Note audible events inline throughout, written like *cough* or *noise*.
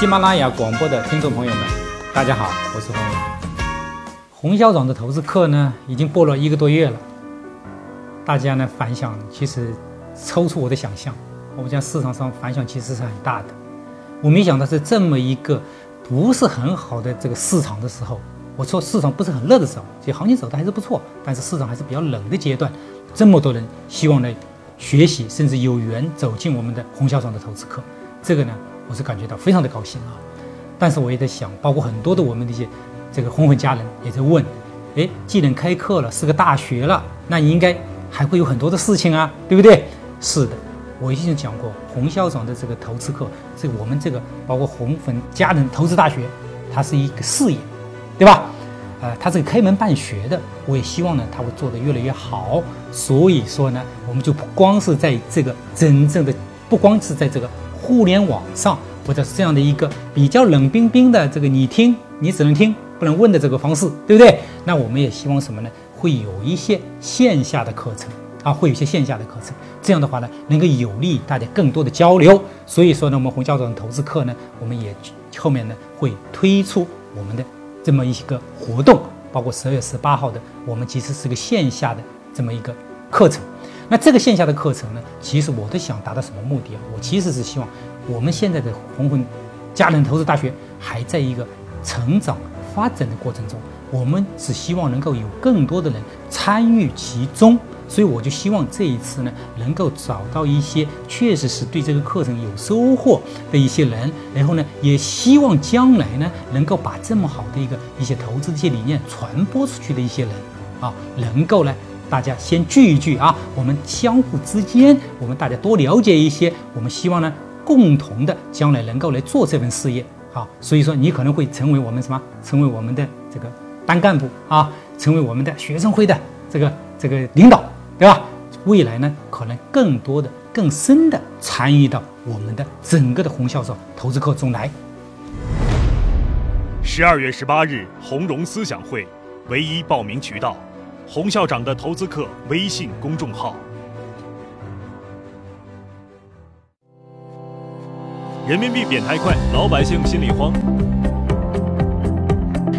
喜马拉雅广播的听众朋友们，大家好，我是洪勇。洪校长的投资课呢，已经播了一个多月了，大家呢反响其实超出我的想象。我们讲市场上反响其实是很大的。我没想到在这么一个不是很好的这个市场的时候，我说市场不是很热的时候，其实行情走的还是不错，但是市场还是比较冷的阶段，这么多人希望来学习，甚至有缘走进我们的洪校长的投资课，这个呢。我是感觉到非常的高兴啊，但是我也在想，包括很多的我们的一些这个红粉家人也在问，哎，既然开课了，是个大学了，那应该还会有很多的事情啊，对不对？是的，我已经讲过，洪校长的这个投资课，这我们这个包括红粉家人投资大学，它是一个事业，对吧？呃，它是开门办学的，我也希望呢，它会做得越来越好。所以说呢，我们就不光是在这个真正的，不光是在这个。互联网上或者是这样的一个比较冷冰冰的这个你听你只能听不能问的这个方式，对不对？那我们也希望什么呢？会有一些线下的课程啊，会有一些线下的课程，这样的话呢，能够有利于大家更多的交流。所以说呢，我们洪教授的投资课呢，我们也后面呢会推出我们的这么一个活动，包括十二月十八号的，我们其实是个线下的这么一个课程。那这个线下的课程呢？其实我都想达到什么目的啊？我其实是希望我们现在的红红家人投资大学还在一个成长发展的过程中，我们只希望能够有更多的人参与其中。所以我就希望这一次呢，能够找到一些确实是对这个课程有收获的一些人，然后呢，也希望将来呢，能够把这么好的一个一些投资的一些理念传播出去的一些人啊，能够呢。大家先聚一聚啊，我们相互之间，我们大家多了解一些，我们希望呢，共同的将来能够来做这份事业啊。所以说，你可能会成为我们什么？成为我们的这个班干部啊，成为我们的学生会的这个这个领导，对吧？未来呢，可能更多的、更深的参与到我们的整个的红销售投资课中来。十二月十八日，红融思想会，唯一报名渠道。洪校长的投资课微信公众号。人民币贬太快，老百姓心里慌。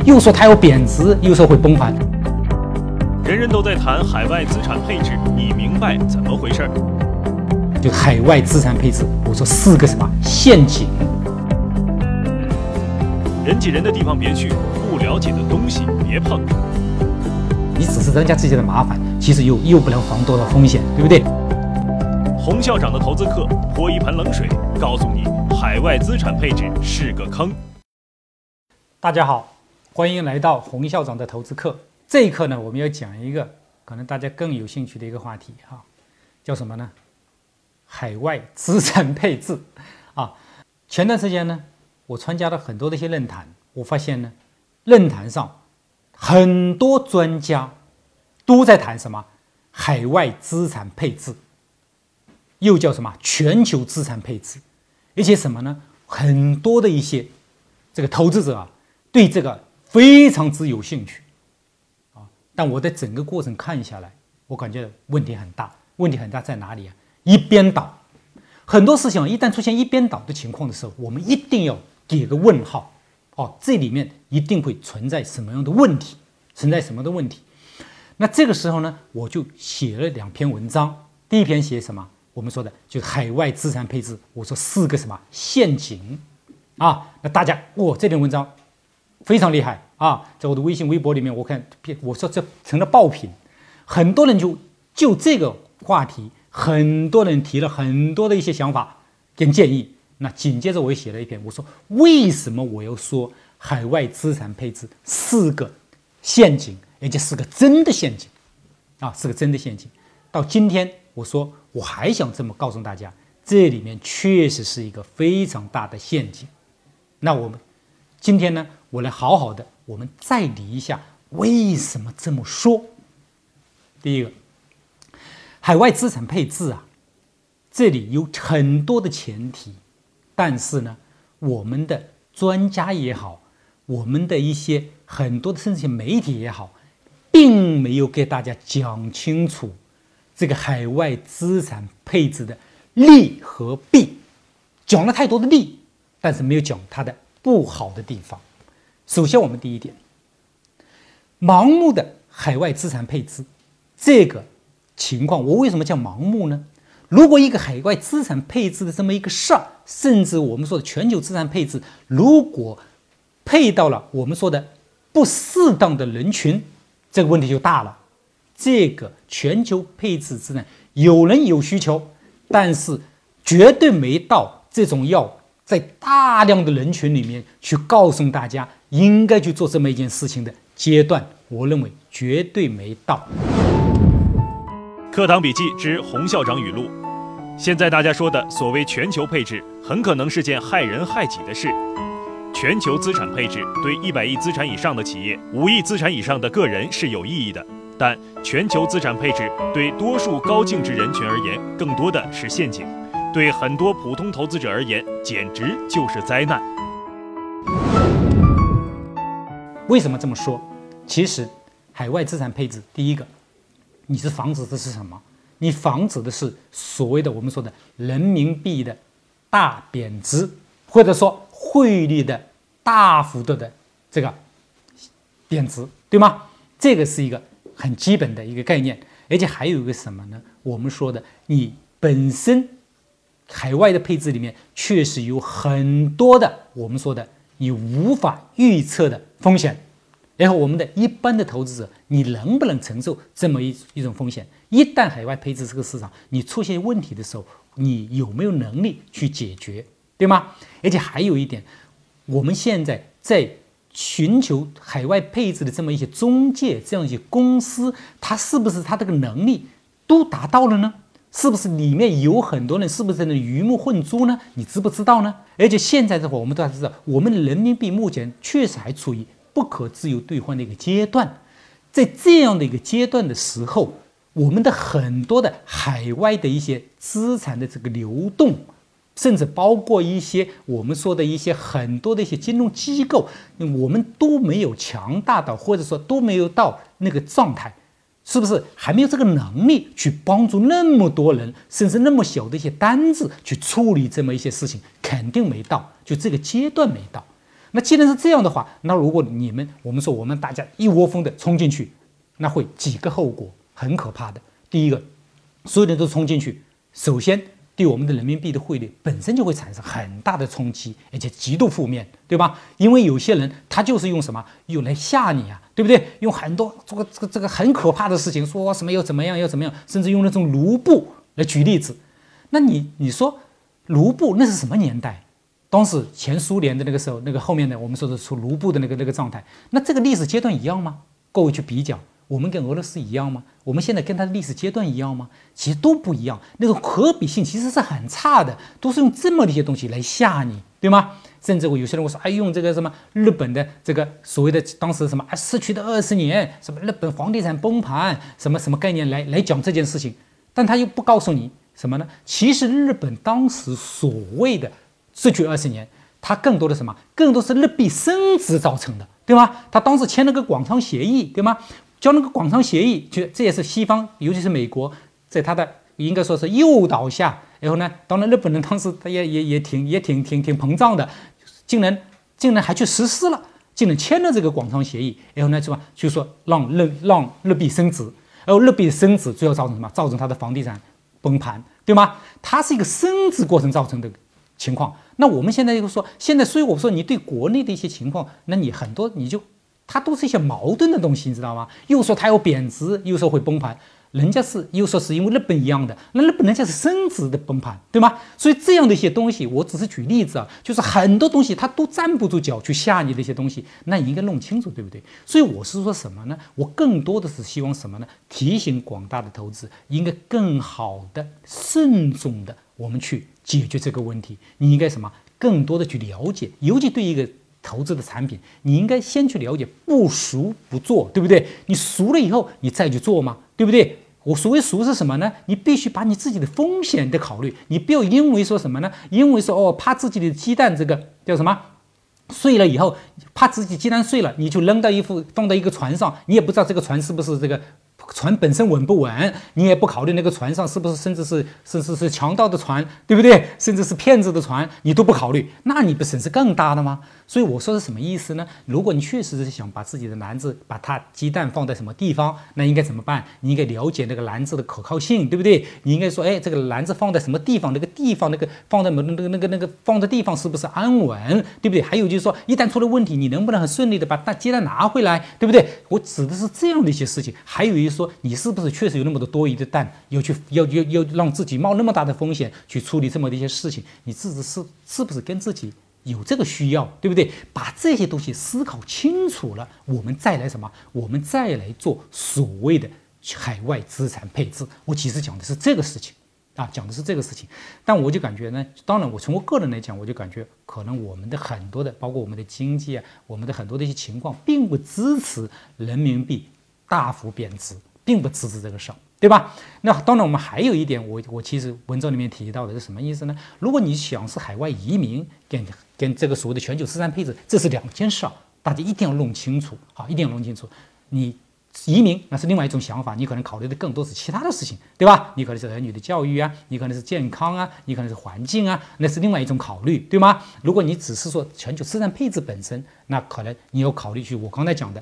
又说它要贬值，又说会崩盘。人人都在谈海外资产配置，你明白怎么回事儿？就海外资产配置，我说四个什么陷阱？人挤人的地方别去，不了解的东西别碰。你只是增加自己的麻烦，其实又又不能防多少风险，对不对？洪校长的投资课泼一盆冷水，告诉你海外资产配置是个坑。大家好，欢迎来到洪校长的投资课。这一课呢，我们要讲一个可能大家更有兴趣的一个话题哈，叫什么呢？海外资产配置 *laughs* 啊。前段时间呢，我参加了很多的一些论坛，我发现呢，论坛上。很多专家都在谈什么海外资产配置，又叫什么全球资产配置，而且什么呢？很多的一些这个投资者啊，对这个非常之有兴趣啊。但我在整个过程看下来，我感觉问题很大。问题很大在哪里啊？一边倒，很多事情一旦出现一边倒的情况的时候，我们一定要给个问号。哦，这里面一定会存在什么样的问题？存在什么的问题？那这个时候呢，我就写了两篇文章。第一篇写什么？我们说的就是海外资产配置。我说四个什么陷阱啊？那大家哇，这篇文章非常厉害啊！在我的微信、微博里面，我看我说这成了爆品，很多人就就这个话题，很多人提了很多的一些想法跟建议。那紧接着我又写了一篇，我说为什么我要说海外资产配置四个陷阱，而且是个真的陷阱，啊，是个真的陷阱。到今天我说我还想这么告诉大家，这里面确实是一个非常大的陷阱。那我们今天呢，我来好好的，我们再理一下为什么这么说。第一个，海外资产配置啊，这里有很多的前提。但是呢，我们的专家也好，我们的一些很多的甚至媒体也好，并没有给大家讲清楚这个海外资产配置的利和弊，讲了太多的利，但是没有讲它的不好的地方。首先，我们第一点，盲目的海外资产配置这个情况，我为什么叫盲目呢？如果一个海外资产配置的这么一个事儿，甚至我们说的全球资产配置，如果配到了我们说的不适当的人群，这个问题就大了。这个全球配置资产，有人有需求，但是绝对没到这种要在大量的人群里面去告诉大家应该去做这么一件事情的阶段。我认为绝对没到。课堂笔记之洪校长语录：现在大家说的所谓全球配置，很可能是件害人害己的事。全球资产配置对一百亿资产以上的企业、五亿资产以上的个人是有意义的，但全球资产配置对多数高净值人群而言，更多的是陷阱；对很多普通投资者而言，简直就是灾难。为什么这么说？其实，海外资产配置，第一个。你是防止的是什么？你防止的是所谓的我们说的人民币的大贬值，或者说汇率的大幅度的这个贬值，对吗？这个是一个很基本的一个概念。而且还有一个什么呢？我们说的，你本身海外的配置里面确实有很多的我们说的你无法预测的风险。然后，我们的一般的投资者，你能不能承受这么一一种风险？一旦海外配置这个市场你出现问题的时候，你有没有能力去解决，对吗？而且还有一点，我们现在在寻求海外配置的这么一些中介这样一些公司，它是不是它这个能力都达到了呢？是不是里面有很多人是不是在那鱼目混珠呢？你知不知道呢？而且现在的话，我们都还知道，我们的人民币目前确实还处于。不可自由兑换的一个阶段，在这样的一个阶段的时候，我们的很多的海外的一些资产的这个流动，甚至包括一些我们说的一些很多的一些金融机构，我们都没有强大到，或者说都没有到那个状态，是不是还没有这个能力去帮助那么多人，甚至那么小的一些单子去处理这么一些事情，肯定没到，就这个阶段没到。那既然是这样的话，那如果你们我们说我们大家一窝蜂的冲进去，那会几个后果很可怕的。第一个，所有人都冲进去，首先对我们的人民币的汇率本身就会产生很大的冲击，而且极度负面，对吧？因为有些人他就是用什么用来吓你啊，对不对？用很多这个这个这个很可怕的事情，说什么要怎么样要怎么样，甚至用那种卢布来举例子。那你你说卢布那是什么年代？当时前苏联的那个时候，那个后面的我们说的出卢布的那个那个状态，那这个历史阶段一样吗？各位去比较，我们跟俄罗斯一样吗？我们现在跟它的历史阶段一样吗？其实都不一样，那种可比性其实是很差的，都是用这么一些东西来吓你，对吗？甚至我有些人我说，哎，用这个什么日本的这个所谓的当时什么啊失去的二十年，什么日本房地产崩盘，什么什么概念来来讲这件事情，但他又不告诉你什么呢？其实日本当时所谓的。失去二十年，它更多的什么？更多是日币升值造成的，对吗？他当时签了个广场协议，对吗？交那个广场协议，就这也是西方，尤其是美国，在他的应该说是诱导下，然后呢，当然日本人当时他也也也挺也挺挺挺膨胀的，竟然竟然还去实施了，竟然签了这个广场协议，然后呢，是吧？就说让日让日币升值，然后日币升值最后造成什么？造成它的房地产崩盘，对吗？它是一个升值过程造成的。情况，那我们现在就说，现在所以我说你对国内的一些情况，那你很多你就，它都是一些矛盾的东西，你知道吗？又说它要贬值，又说会崩盘。人家是又说是因为日本一样的，那日本人家是升值的崩盘，对吗？所以这样的一些东西，我只是举例子啊，就是很多东西它都站不住脚去吓你的一些东西，那你应该弄清楚，对不对？所以我是说什么呢？我更多的是希望什么呢？提醒广大的投资应该更好的、慎重的，我们去解决这个问题。你应该什么？更多的去了解，尤其对一个。投资的产品，你应该先去了解，不熟不做，对不对？你熟了以后，你再去做嘛，对不对？我所谓熟是什么呢？你必须把你自己的风险的考虑，你不要因为说什么呢？因为说哦，怕自己的鸡蛋这个叫什么碎了以后，怕自己鸡蛋碎了，你就扔到一副放到一个船上，你也不知道这个船是不是这个船本身稳不稳，你也不考虑那个船上是不是甚至是甚至是强盗的船，对不对？甚至是骗子的船，你都不考虑，那你不损失更大了吗？所以我说是什么意思呢？如果你确实是想把自己的篮子把它鸡蛋放在什么地方，那应该怎么办？你应该了解那个篮子的可靠性，对不对？你应该说，哎，这个篮子放在什么地方？那个地方那个放在某那个那个那个放的地方是不是安稳，对不对？还有就是说，一旦出了问题，你能不能很顺利的把大鸡蛋拿回来，对不对？我指的是这样的一些事情。还有一说。你是不是确实有那么多多余的蛋，要去要要要让自己冒那么大的风险去处理这么的一些事情？你自己是是不是跟自己有这个需要，对不对？把这些东西思考清楚了，我们再来什么？我们再来做所谓的海外资产配置。我其实讲的是这个事情啊，讲的是这个事情。但我就感觉呢，当然我从我个人来讲，我就感觉可能我们的很多的，包括我们的经济啊，我们的很多的一些情况，并不支持人民币大幅贬值。并不支持这个事儿，对吧？那当然，我们还有一点，我我其实文章里面提到的是什么意思呢？如果你想是海外移民，跟跟这个所谓的全球资产配置，这是两件事儿，大家一定要弄清楚啊，一定要弄清楚。你移民那是另外一种想法，你可能考虑的更多是其他的事情，对吧？你可能是儿女的教育啊，你可能是健康啊，你可能是环境啊，那是另外一种考虑，对吗？如果你只是说全球资产配置本身，那可能你要考虑去我刚才讲的，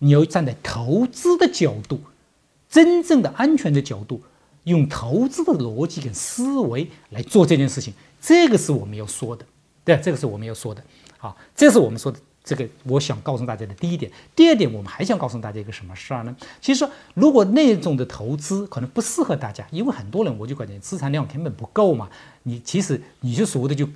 你要站在投资的角度。真正的安全的角度，用投资的逻辑跟思维来做这件事情，这个是我们要说的，对，这个是我们要说的。好，这是我们说的这个，我想告诉大家的第一点。第二点，我们还想告诉大家一个什么事儿呢？其实，如果那种的投资可能不适合大家，因为很多人我就感觉资产量根本不够嘛，你其实你就所谓的就。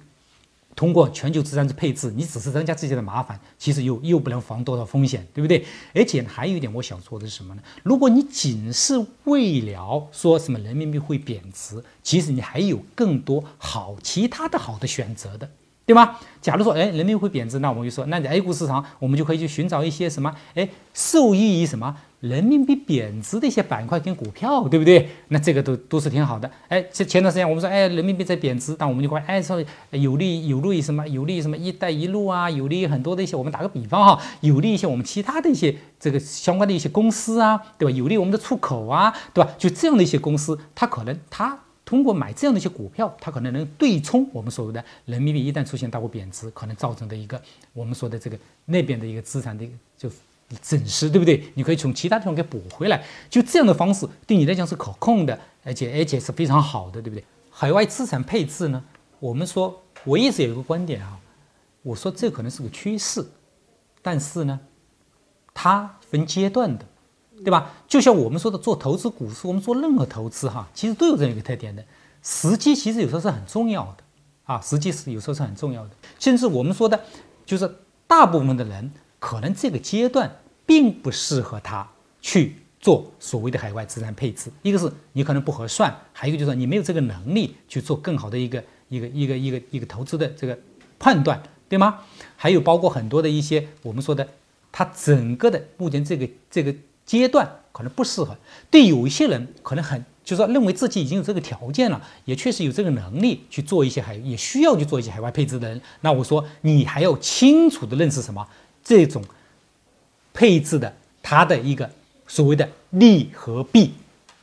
通过全球资产的配置，你只是增加自己的麻烦，其实又又不能防多少风险，对不对？而且还有一点我想说的是什么呢？如果你仅是为了说什么人民币会贬值，其实你还有更多好其他的好的选择的。对吗？假如说，哎，人民币会贬值，那我们就说，那在 A 股市场，我们就可以去寻找一些什么，哎，受益于什么人民币贬值的一些板块跟股票，对不对？那这个都都是挺好的。哎，前前段时间我们说，哎，人民币在贬值，那我们就会哎说有利有利于什么？有利于什么“一带一路”啊？有利于很多的一些，我们打个比方哈，有利于一些我们其他的一些这个相关的一些公司啊，对吧？有利于我们的出口啊，对吧？就这样的一些公司，它可能它。通过买这样的一些股票，它可能能对冲我们所谓的人民币一旦出现大幅贬值，可能造成的一个我们说的这个那边的一个资产的就损失，对不对？你可以从其他地方给补回来，就这样的方式对你来讲是可控的，而且而且是非常好的，对不对？海外资产配置呢，我们说我一直有一个观点啊，我说这可能是个趋势，但是呢，它分阶段的。对吧？就像我们说的，做投资股市，我们做任何投资哈，其实都有这样一个特点的。时机其实有时候是很重要的啊，时机是有时候是很重要的。甚至我们说的，就是大部分的人可能这个阶段并不适合他去做所谓的海外资产配置。一个是你可能不合算，还有一个就是你没有这个能力去做更好的一个一个一个一个一个投资的这个判断，对吗？还有包括很多的一些我们说的，它整个的目前这个这个。阶段可能不适合，对有一些人可能很，就是说认为自己已经有这个条件了，也确实有这个能力去做一些海，也需要去做一些海外配置的人，那我说你还要清楚的认识什么这种配置的它的一个所谓的利和弊，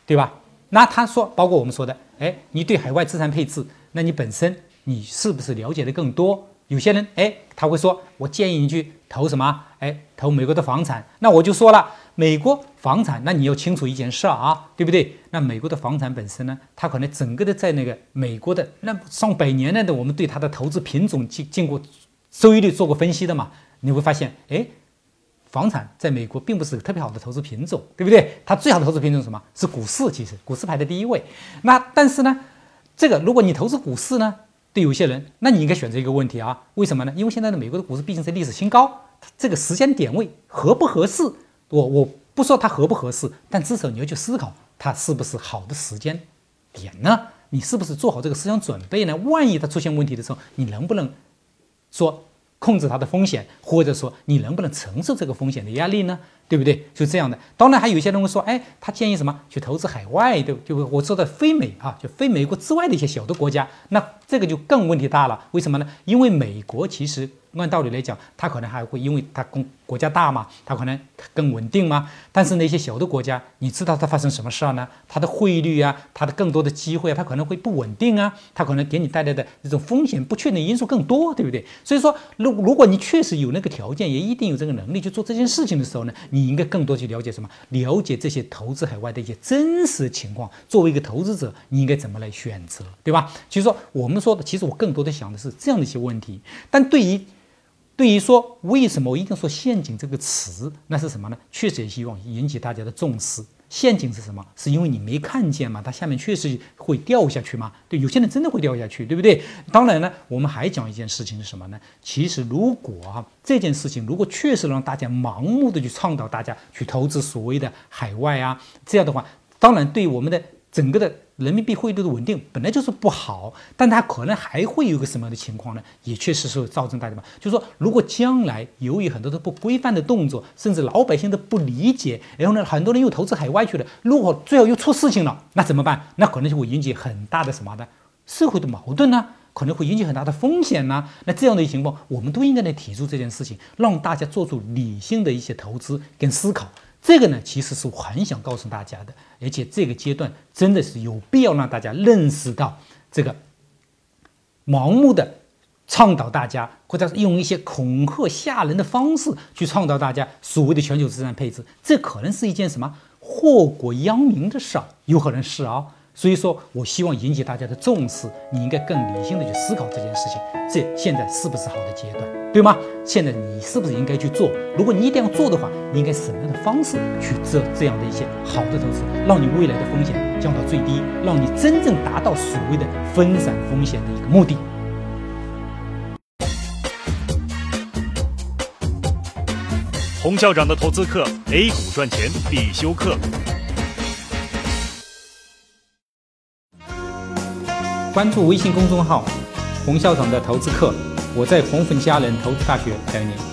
对吧？那他说，包括我们说的，哎，你对海外资产配置，那你本身你是不是了解的更多？有些人哎，他会说，我建议你去投什么？哎，投美国的房产。那我就说了，美国房产，那你要清楚一件事啊，对不对？那美国的房产本身呢，它可能整个的在那个美国的那上百年来的，我们对它的投资品种经经过收益率做过分析的嘛，你会发现，哎，房产在美国并不是特别好的投资品种，对不对？它最好的投资品种是什么？是股市，其实股市排在第一位。那但是呢，这个如果你投资股市呢？对有些人，那你应该选择一个问题啊？为什么呢？因为现在的美国的股市毕竟是历史新高，这个时间点位合不合适？我我不说它合不合适，但至少你要去思考它是不是好的时间点呢？你是不是做好这个思想准备呢？万一它出现问题的时候，你能不能说控制它的风险，或者说你能不能承受这个风险的压力呢？对不对？就这样的。当然，还有一些人会说，哎，他建议什么去投资海外，对，就我说的非美啊，就非美国之外的一些小的国家，那这个就更问题大了。为什么呢？因为美国其实。按道理来讲，它可能还会，因为它公国家大嘛，它可能更稳定嘛。但是那些小的国家，你知道它发生什么事儿呢？它的汇率啊，它的更多的机会啊，它可能会不稳定啊，它可能给你带来的这种风险、不确定因素更多，对不对？所以说，如如果你确实有那个条件，也一定有这个能力去做这件事情的时候呢，你应该更多去了解什么？了解这些投资海外的一些真实情况。作为一个投资者，你应该怎么来选择，对吧？其实说我们说的，其实我更多的想的是这样的一些问题。但对于对于说为什么我一定说陷阱这个词，那是什么呢？确实也希望引起大家的重视。陷阱是什么？是因为你没看见嘛？它下面确实会掉下去嘛？对，有些人真的会掉下去，对不对？当然呢，我们还讲一件事情是什么呢？其实如果啊这件事情如果确实让大家盲目的去倡导大家去投资所谓的海外啊，这样的话，当然对我们的整个的。人民币汇率的稳定本来就是不好，但它可能还会有个什么样的情况呢？也确实是造成大家嘛，就是说，如果将来由于很多的不规范的动作，甚至老百姓都不理解，然后呢，很多人又投资海外去了，如果最后又出事情了，那怎么办？那可能就会引起很大的什么的社会的矛盾呢？可能会引起很大的风险呢？那这样的情况，我们都应该来提出这件事情，让大家做出理性的一些投资跟思考。这个呢，其实是我很想告诉大家的，而且这个阶段真的是有必要让大家认识到，这个盲目的倡导大家，或者是用一些恐吓吓人的方式去倡导大家所谓的全球资产配置，这可能是一件什么祸国殃民的事儿，有可能是啊。所以说我希望引起大家的重视，你应该更理性的去思考这件事情，这现在是不是好的阶段，对吗？现在你是不是应该去做？如果你一定要做的话，你应该什么样的方式去做这样的一些好的投资，让你未来的风险降到最低，让你真正达到所谓的分散风险的一个目的。洪校长的投资课，A 股赚钱必修课。关注微信公众号“洪校长的投资课”，我在红粉佳人投资大学等你。